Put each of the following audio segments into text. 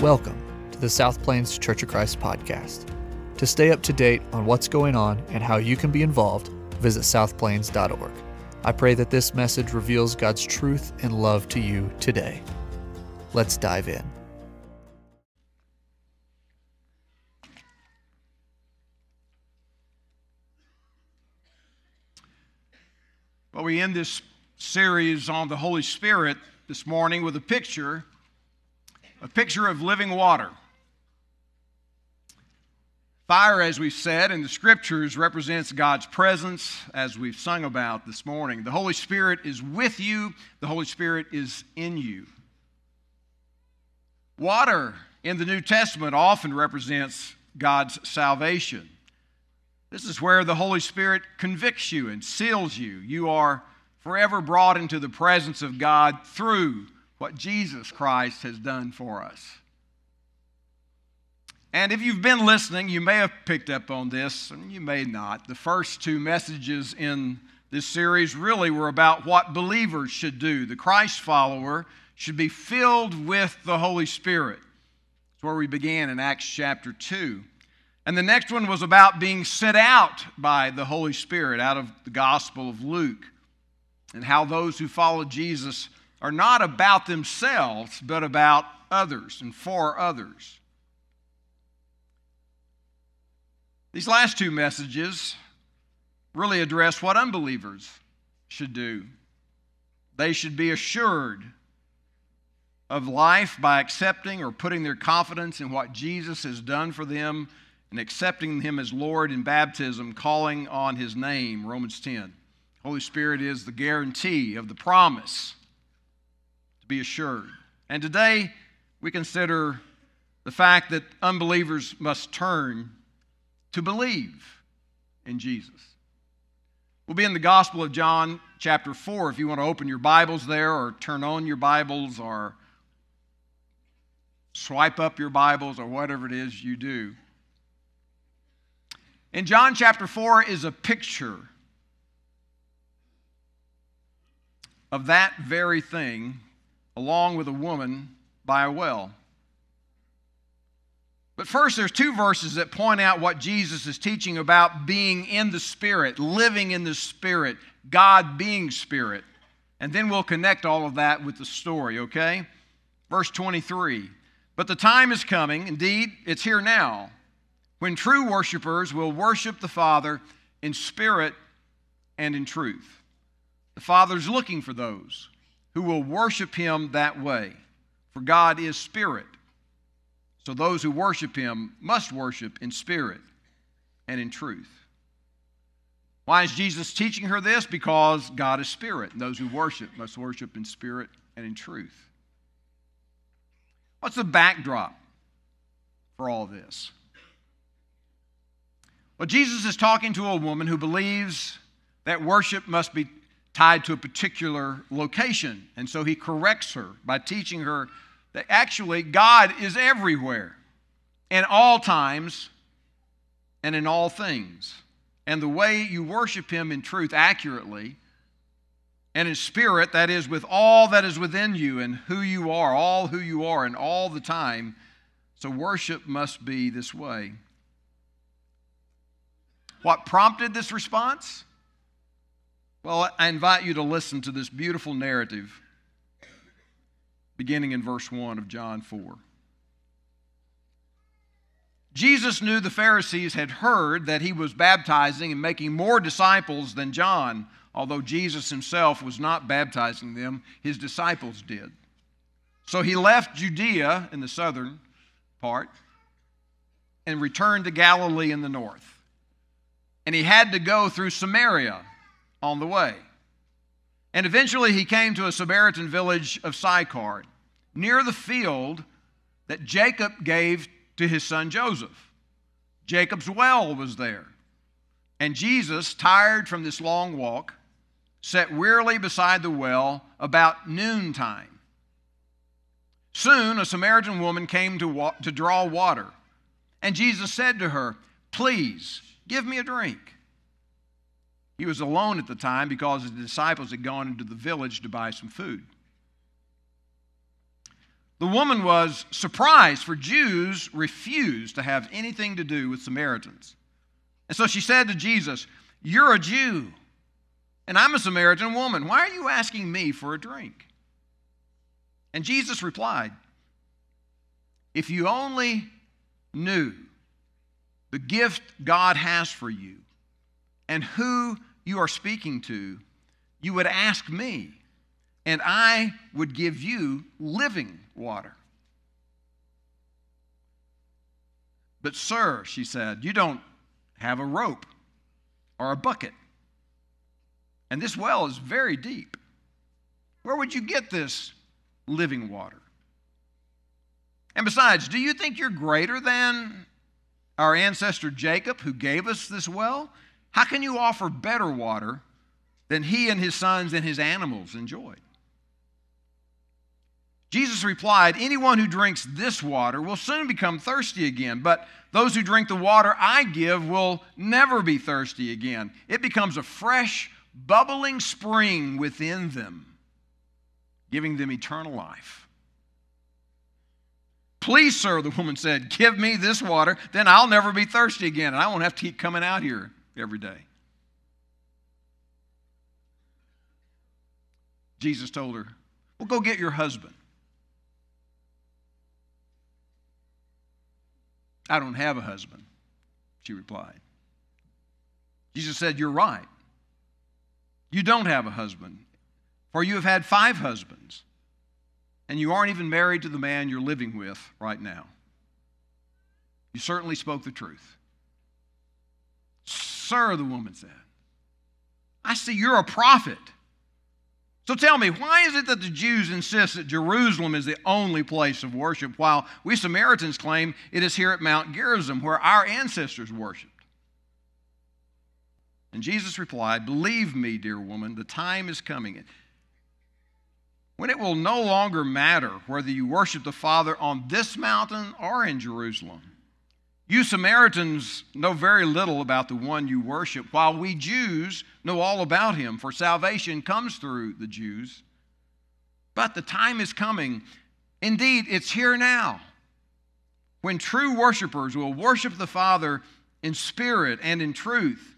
Welcome to the South Plains Church of Christ podcast. To stay up to date on what's going on and how you can be involved, visit southplains.org. I pray that this message reveals God's truth and love to you today. Let's dive in. Well, we end this series on the Holy Spirit this morning with a picture, a picture of living water. Fire, as we've said in the scriptures, represents God's presence, as we've sung about this morning. The Holy Spirit is with you, the Holy Spirit is in you. Water in the New Testament often represents God's salvation. This is where the Holy Spirit convicts you and seals you. You are forever brought into the presence of God through what Jesus Christ has done for us. And if you've been listening, you may have picked up on this, and you may not. The first two messages in this series really were about what believers should do. The Christ follower should be filled with the Holy Spirit. That's where we began in Acts chapter 2. And the next one was about being sent out by the Holy Spirit out of the Gospel of Luke and how those who follow Jesus are not about themselves, but about others and for others. These last two messages really address what unbelievers should do. They should be assured of life by accepting or putting their confidence in what Jesus has done for them and accepting Him as Lord in baptism, calling on His name, Romans 10. Holy Spirit is the guarantee of the promise be assured. And today we consider the fact that unbelievers must turn to believe in Jesus. We'll be in the Gospel of John, chapter 4, if you want to open your Bibles there or turn on your Bibles or swipe up your Bibles or whatever it is you do. In John chapter 4 is a picture of that very thing, along with a woman by a well. But first, there's two verses that point out what Jesus is teaching about being in the Spirit, living in the Spirit, God being Spirit. And then we'll connect all of that with the story, okay? Verse 23 But the time is coming, indeed, it's here now when true worshipers will worship the Father in spirit and in truth. The Father's looking for those who will worship Him that way, for God is spirit. So those who worship Him must worship in spirit and in truth. Why is Jesus teaching her this? Because God is spirit, and those who worship must worship in spirit and in truth. What's the backdrop for all this? Well, Jesus is talking to a woman who believes that worship must be tied to a particular location. And so he corrects her by teaching her that actually God is everywhere, in all times, and in all things. And the way you worship him in truth accurately and in spirit, that is, with all that is within you and who you are, all who you are, and all the time. So worship must be this way. What prompted this response? Well, I invite you to listen to this beautiful narrative beginning in verse 1 of John 4. Jesus knew the Pharisees had heard that he was baptizing and making more disciples than John, although Jesus himself was not baptizing them, his disciples did. So he left Judea in the southern part and returned to Galilee in the north and he had to go through Samaria on the way. And eventually he came to a Samaritan village of Sychar, near the field that Jacob gave to his son Joseph. Jacob's well was there. And Jesus, tired from this long walk, sat wearily beside the well about noontime. Soon a Samaritan woman came to, wa- to draw water. And Jesus said to her, Please, Give me a drink. He was alone at the time because his disciples had gone into the village to buy some food. The woman was surprised, for Jews refused to have anything to do with Samaritans. And so she said to Jesus, You're a Jew, and I'm a Samaritan woman. Why are you asking me for a drink? And Jesus replied, If you only knew the gift God has for you and who you are speaking to, you would ask me, and I would give you living water. But, sir, she said, you don't have a rope or a bucket. And this well is very deep. Where would you get this living water? And besides, do you think you're greater than our ancestor Jacob, who gave us this well? How can you offer better water than he and his sons and his animals enjoyed? Jesus replied, Anyone who drinks this water will soon become thirsty again, but those who drink the water I give will never be thirsty again. It becomes a fresh, bubbling spring within them, giving them eternal life. Please, sir, the woman said, give me this water, then I'll never be thirsty again, and I won't have to keep coming out here every day. Jesus told her, Well, go get your husband. I don't have a husband, she replied. Jesus said, You're right. You don't have a husband, for you have had five husbands, and you aren't even married to the man you're living with right now. You certainly spoke the truth. Sir, the woman said, I see you're a prophet. So tell me, why is it that the Jews insist that Jerusalem is the only place of worship, while we Samaritans claim it is here at Mount Gerizim where our ancestors worshiped? And Jesus replied, Believe me, dear woman, the time is coming when it will no longer matter whether you worship the Father on this mountain or in Jerusalem. You Samaritans know very little about the one you worship, while we Jews know all about him, for salvation comes through the Jews. But the time is coming. Indeed, it's here now when true worshipers will worship the Father in spirit and in truth.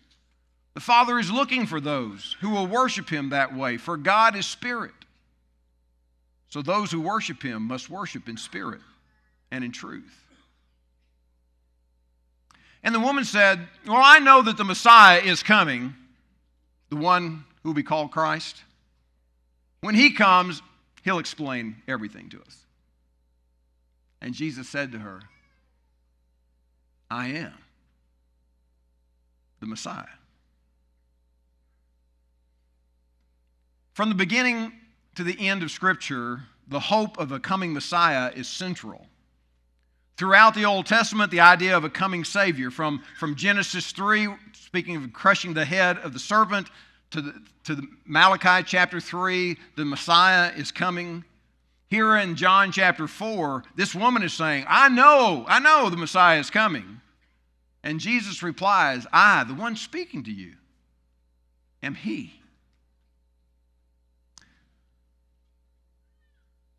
The Father is looking for those who will worship him that way, for God is spirit. So those who worship him must worship in spirit and in truth. And the woman said, Well, I know that the Messiah is coming, the one who will be called Christ. When he comes, he'll explain everything to us. And Jesus said to her, I am the Messiah. From the beginning to the end of Scripture, the hope of a coming Messiah is central. Throughout the Old Testament, the idea of a coming Savior, from, from Genesis 3, speaking of crushing the head of the serpent, to, the, to the Malachi chapter 3, the Messiah is coming. Here in John chapter 4, this woman is saying, I know, I know the Messiah is coming. And Jesus replies, I, the one speaking to you, am He.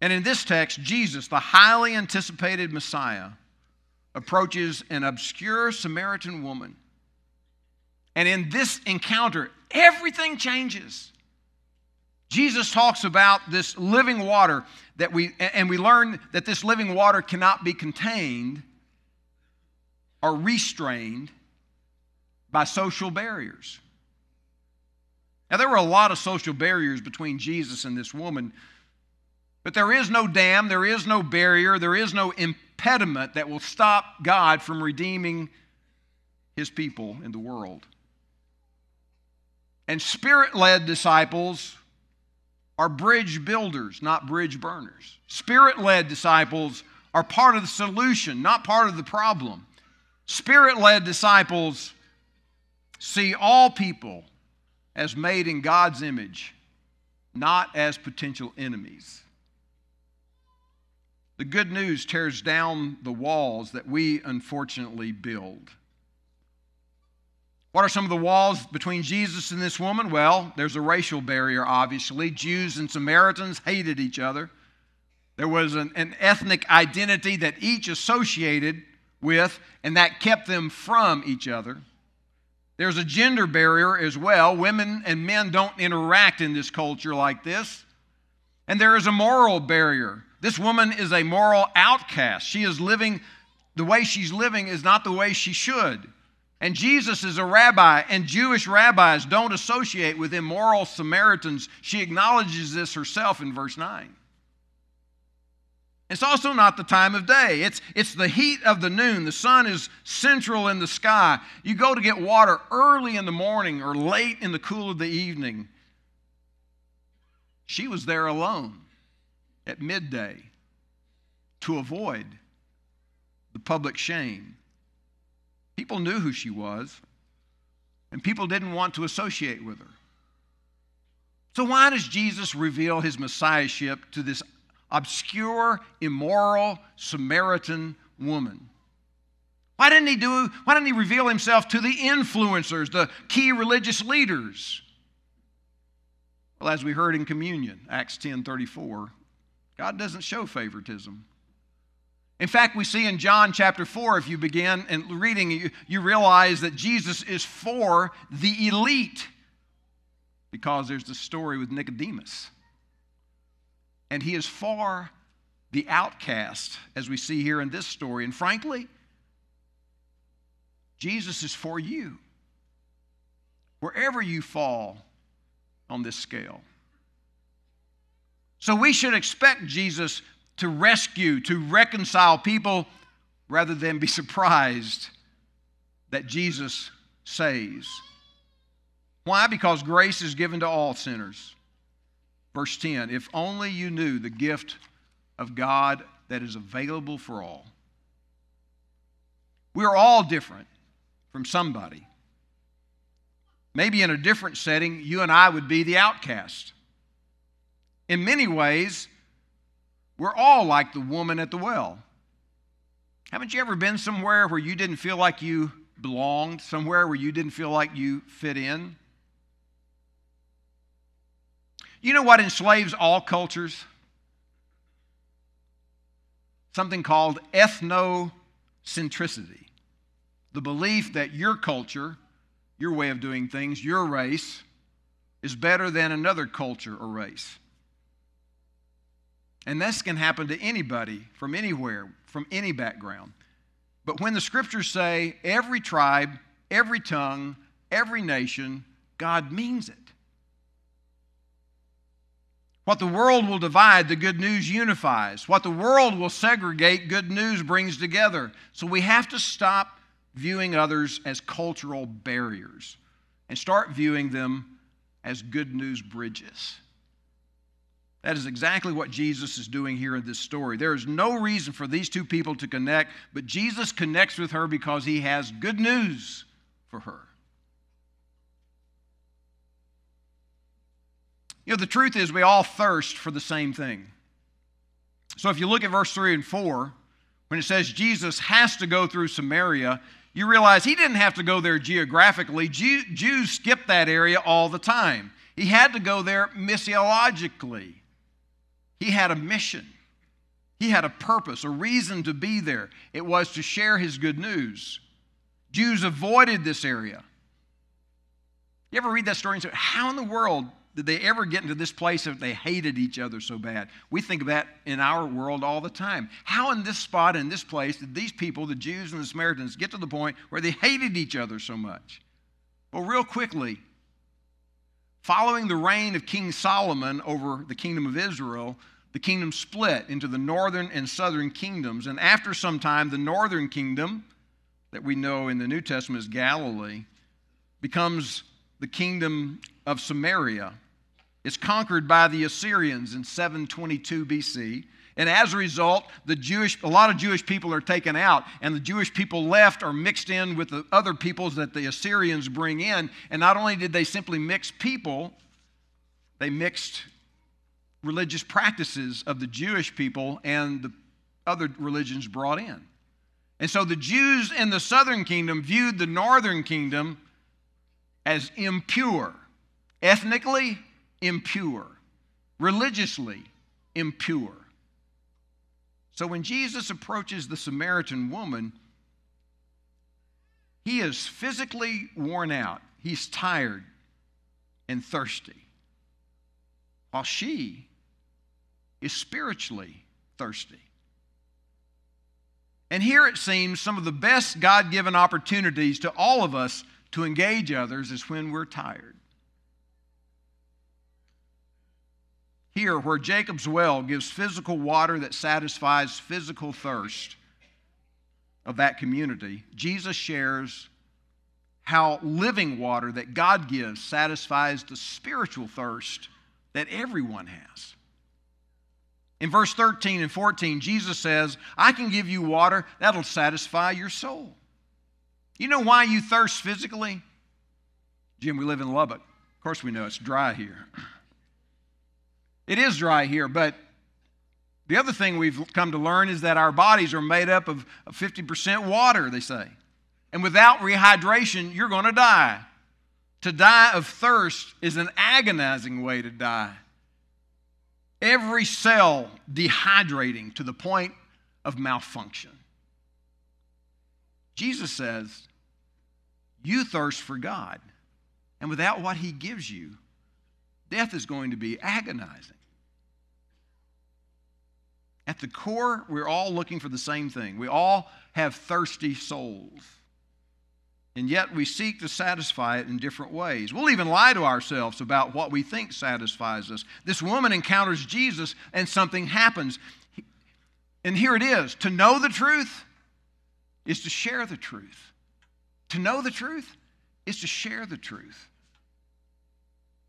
And in this text, Jesus, the highly anticipated Messiah, approaches an obscure Samaritan woman. And in this encounter, everything changes. Jesus talks about this living water that we, and we learn that this living water cannot be contained or restrained by social barriers. Now, there were a lot of social barriers between Jesus and this woman but there is no dam, there is no barrier, there is no impediment that will stop God from redeeming his people in the world. And spirit led disciples are bridge builders, not bridge burners. Spirit led disciples are part of the solution, not part of the problem. Spirit led disciples see all people as made in God's image, not as potential enemies. The good news tears down the walls that we unfortunately build. What are some of the walls between Jesus and this woman? Well, there's a racial barrier, obviously. Jews and Samaritans hated each other. There was an, an ethnic identity that each associated with, and that kept them from each other. There's a gender barrier as well. Women and men don't interact in this culture like this. And there is a moral barrier. This woman is a moral outcast. She is living, the way she's living is not the way she should. And Jesus is a rabbi, and Jewish rabbis don't associate with immoral Samaritans. She acknowledges this herself in verse 9. It's also not the time of day. It's, it's the heat of the noon. The sun is central in the sky. You go to get water early in the morning or late in the cool of the evening. She was there alone at midday to avoid the public shame. People knew who she was, and people didn't want to associate with her. So, why does Jesus reveal his messiahship to this obscure, immoral Samaritan woman? Why didn't he do why didn't he reveal himself to the influencers, the key religious leaders? Well, as we heard in communion, Acts 10:34, God doesn't show favoritism. In fact, we see in John chapter 4, if you begin and reading, you, you realize that Jesus is for the elite because there's the story with Nicodemus and he is for the outcast, as we see here in this story. And frankly, Jesus is for you. Wherever you fall on this scale. So we should expect Jesus to rescue, to reconcile people, rather than be surprised that Jesus saves. Why? Because grace is given to all sinners. Verse 10 If only you knew the gift of God that is available for all. We are all different from somebody. Maybe in a different setting, you and I would be the outcast. In many ways, we're all like the woman at the well. Haven't you ever been somewhere where you didn't feel like you belonged, somewhere where you didn't feel like you fit in? You know what enslaves all cultures? Something called ethnocentricity. The belief that your culture, your way of doing things, your race, is better than another culture or race. And this can happen to anybody from anywhere, from any background. But when the scriptures say every tribe, every tongue, every nation, God means it. What the world will divide, the good news unifies. What the world will segregate, good news brings together. So we have to stop viewing others as cultural barriers and start viewing them as good news bridges. That is exactly what Jesus is doing here in this story. There is no reason for these two people to connect, but Jesus connects with her because he has good news for her. You know, the truth is, we all thirst for the same thing. So if you look at verse 3 and 4, when it says Jesus has to go through Samaria, you realize he didn't have to go there geographically. Jew, Jews skipped that area all the time. He had to go there missiologically. He had a mission, he had a purpose, a reason to be there. It was to share his good news. Jews avoided this area. You ever read that story and say, How in the world did they ever get into this place if they hated each other so bad? We think of that in our world all the time. How in this spot, in this place, did these people, the Jews and the Samaritans, get to the point where they hated each other so much? Well, real quickly, following the reign of King Solomon over the kingdom of Israel, the kingdom split into the northern and southern kingdoms. And after some time, the northern kingdom, that we know in the New Testament as Galilee, becomes the kingdom of Samaria. It's conquered by the Assyrians in 722 BC. And as a result, the Jewish, a lot of Jewish people are taken out, and the Jewish people left are mixed in with the other peoples that the Assyrians bring in. And not only did they simply mix people, they mixed religious practices of the Jewish people and the other religions brought in. And so the Jews in the southern kingdom viewed the northern kingdom as impure, ethnically impure, religiously impure. So when Jesus approaches the Samaritan woman, he is physically worn out, he's tired and thirsty, while she is spiritually thirsty. And here it seems some of the best God given opportunities to all of us to engage others is when we're tired. Here, where Jacob's well gives physical water that satisfies physical thirst of that community, Jesus shares how living water that God gives satisfies the spiritual thirst that everyone has. In verse 13 and 14, Jesus says, I can give you water that'll satisfy your soul. You know why you thirst physically? Jim, we live in Lubbock. Of course, we know it's dry here. It is dry here, but the other thing we've come to learn is that our bodies are made up of 50% water, they say. And without rehydration, you're going to die. To die of thirst is an agonizing way to die. Every cell dehydrating to the point of malfunction. Jesus says, You thirst for God. And without what He gives you, death is going to be agonizing. At the core, we're all looking for the same thing. We all have thirsty souls. And yet we seek to satisfy it in different ways. We'll even lie to ourselves about what we think satisfies us. This woman encounters Jesus and something happens. And here it is to know the truth is to share the truth. To know the truth is to share the truth.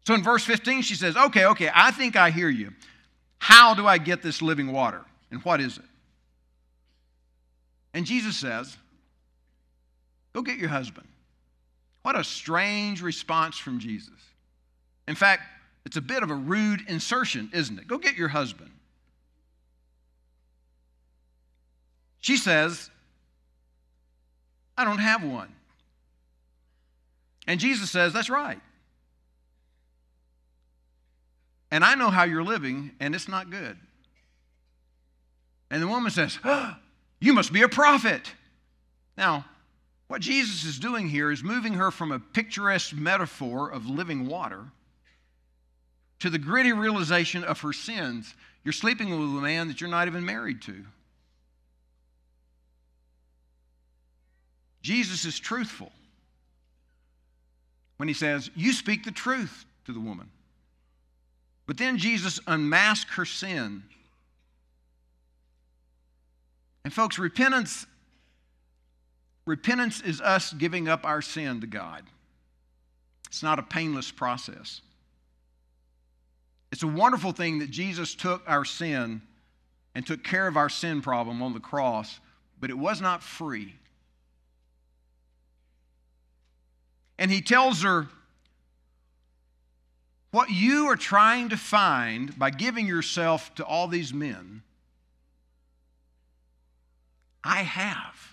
So in verse 15, she says, Okay, okay, I think I hear you. How do I get this living water? And what is it? And Jesus says, Go get your husband. What a strange response from Jesus. In fact, it's a bit of a rude insertion, isn't it? Go get your husband. She says, I don't have one. And Jesus says, That's right. And I know how you're living, and it's not good. And the woman says, oh, You must be a prophet. Now, what Jesus is doing here is moving her from a picturesque metaphor of living water to the gritty realization of her sins. You're sleeping with a man that you're not even married to. Jesus is truthful when he says, You speak the truth to the woman. But then Jesus unmasked her sin. And folks, repentance repentance is us giving up our sin to God. It's not a painless process. It's a wonderful thing that Jesus took our sin and took care of our sin problem on the cross, but it was not free. And he tells her, what you are trying to find by giving yourself to all these men, I have.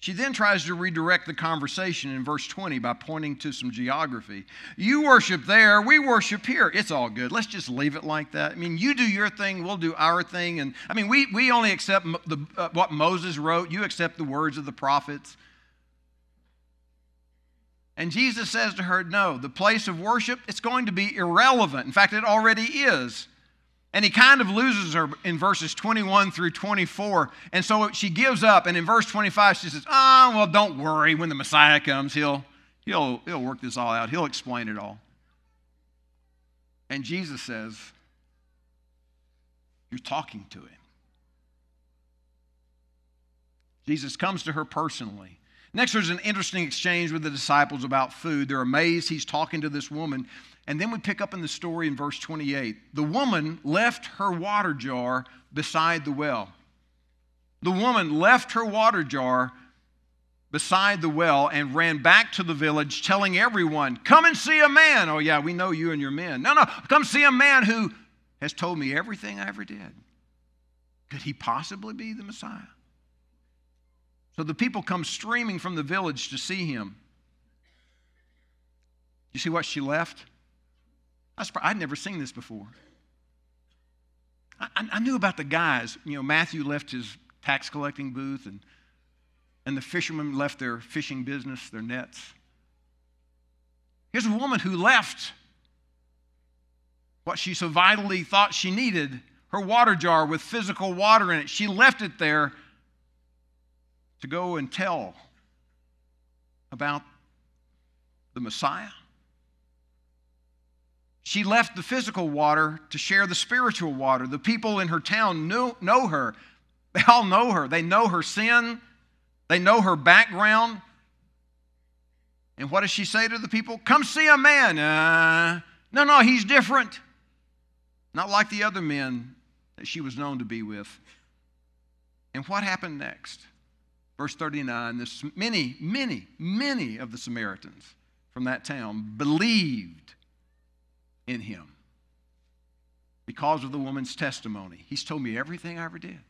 She then tries to redirect the conversation in verse 20 by pointing to some geography. You worship there, we worship here. It's all good. Let's just leave it like that. I mean, you do your thing, we'll do our thing. And I mean, we, we only accept the, uh, what Moses wrote, you accept the words of the prophets. And Jesus says to her, No, the place of worship, it's going to be irrelevant. In fact, it already is. And he kind of loses her in verses 21 through 24. And so she gives up. And in verse 25, she says, Oh, well, don't worry. When the Messiah comes, he'll, he'll, he'll work this all out, he'll explain it all. And Jesus says, You're talking to him. Jesus comes to her personally. Next, there's an interesting exchange with the disciples about food. They're amazed he's talking to this woman. And then we pick up in the story in verse 28. The woman left her water jar beside the well. The woman left her water jar beside the well and ran back to the village, telling everyone, Come and see a man. Oh, yeah, we know you and your men. No, no, come see a man who has told me everything I ever did. Could he possibly be the Messiah? So the people come streaming from the village to see him. You see what she left? I'd never seen this before. I, I knew about the guys. You know, Matthew left his tax collecting booth, and, and the fishermen left their fishing business, their nets. Here's a woman who left what she so vitally thought she needed her water jar with physical water in it. She left it there to go and tell about the Messiah. She left the physical water to share the spiritual water. The people in her town know, know her. They all know her. They know her sin, they know her background. And what does she say to the people? Come see a man. Uh, no, no, he's different. Not like the other men that she was known to be with. And what happened next? Verse 39 this, many, many, many of the Samaritans from that town believed in him because of the woman's testimony. He's told me everything I ever did.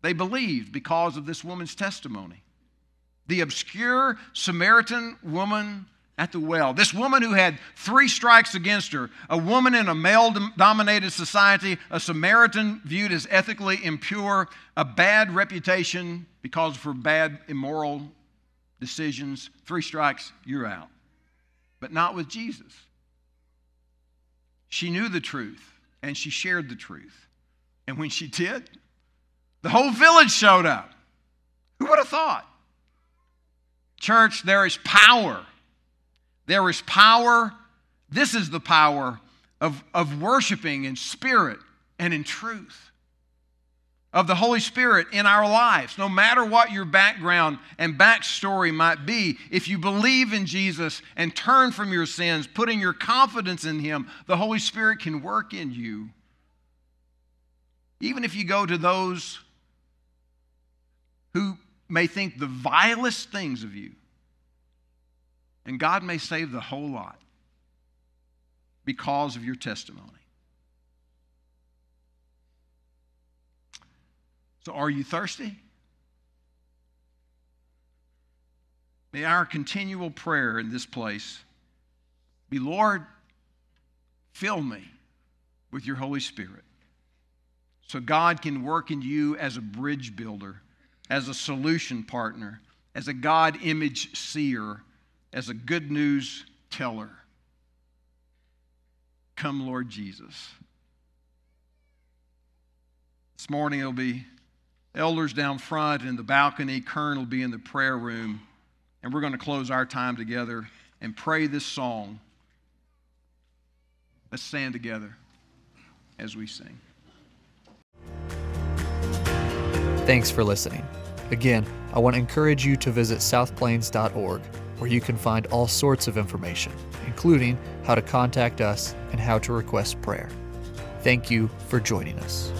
They believed because of this woman's testimony. The obscure Samaritan woman at the well. This woman who had three strikes against her, a woman in a male dominated society, a Samaritan viewed as ethically impure, a bad reputation because of her bad immoral decisions. Three strikes, you're out. But not with Jesus. She knew the truth and she shared the truth. And when she did, the whole village showed up. Who would have thought? Church, there is power there is power. This is the power of, of worshiping in spirit and in truth. Of the Holy Spirit in our lives. No matter what your background and backstory might be, if you believe in Jesus and turn from your sins, putting your confidence in Him, the Holy Spirit can work in you. Even if you go to those who may think the vilest things of you, and God may save the whole lot because of your testimony. So, are you thirsty? May our continual prayer in this place be Lord, fill me with your Holy Spirit so God can work in you as a bridge builder, as a solution partner, as a God image seer as a good news teller. Come, Lord Jesus. This morning it'll be elders down front in the balcony. Kern will be in the prayer room. And we're going to close our time together and pray this song. Let's stand together as we sing. Thanks for listening. Again, I want to encourage you to visit southplains.org where you can find all sorts of information, including how to contact us and how to request prayer. Thank you for joining us.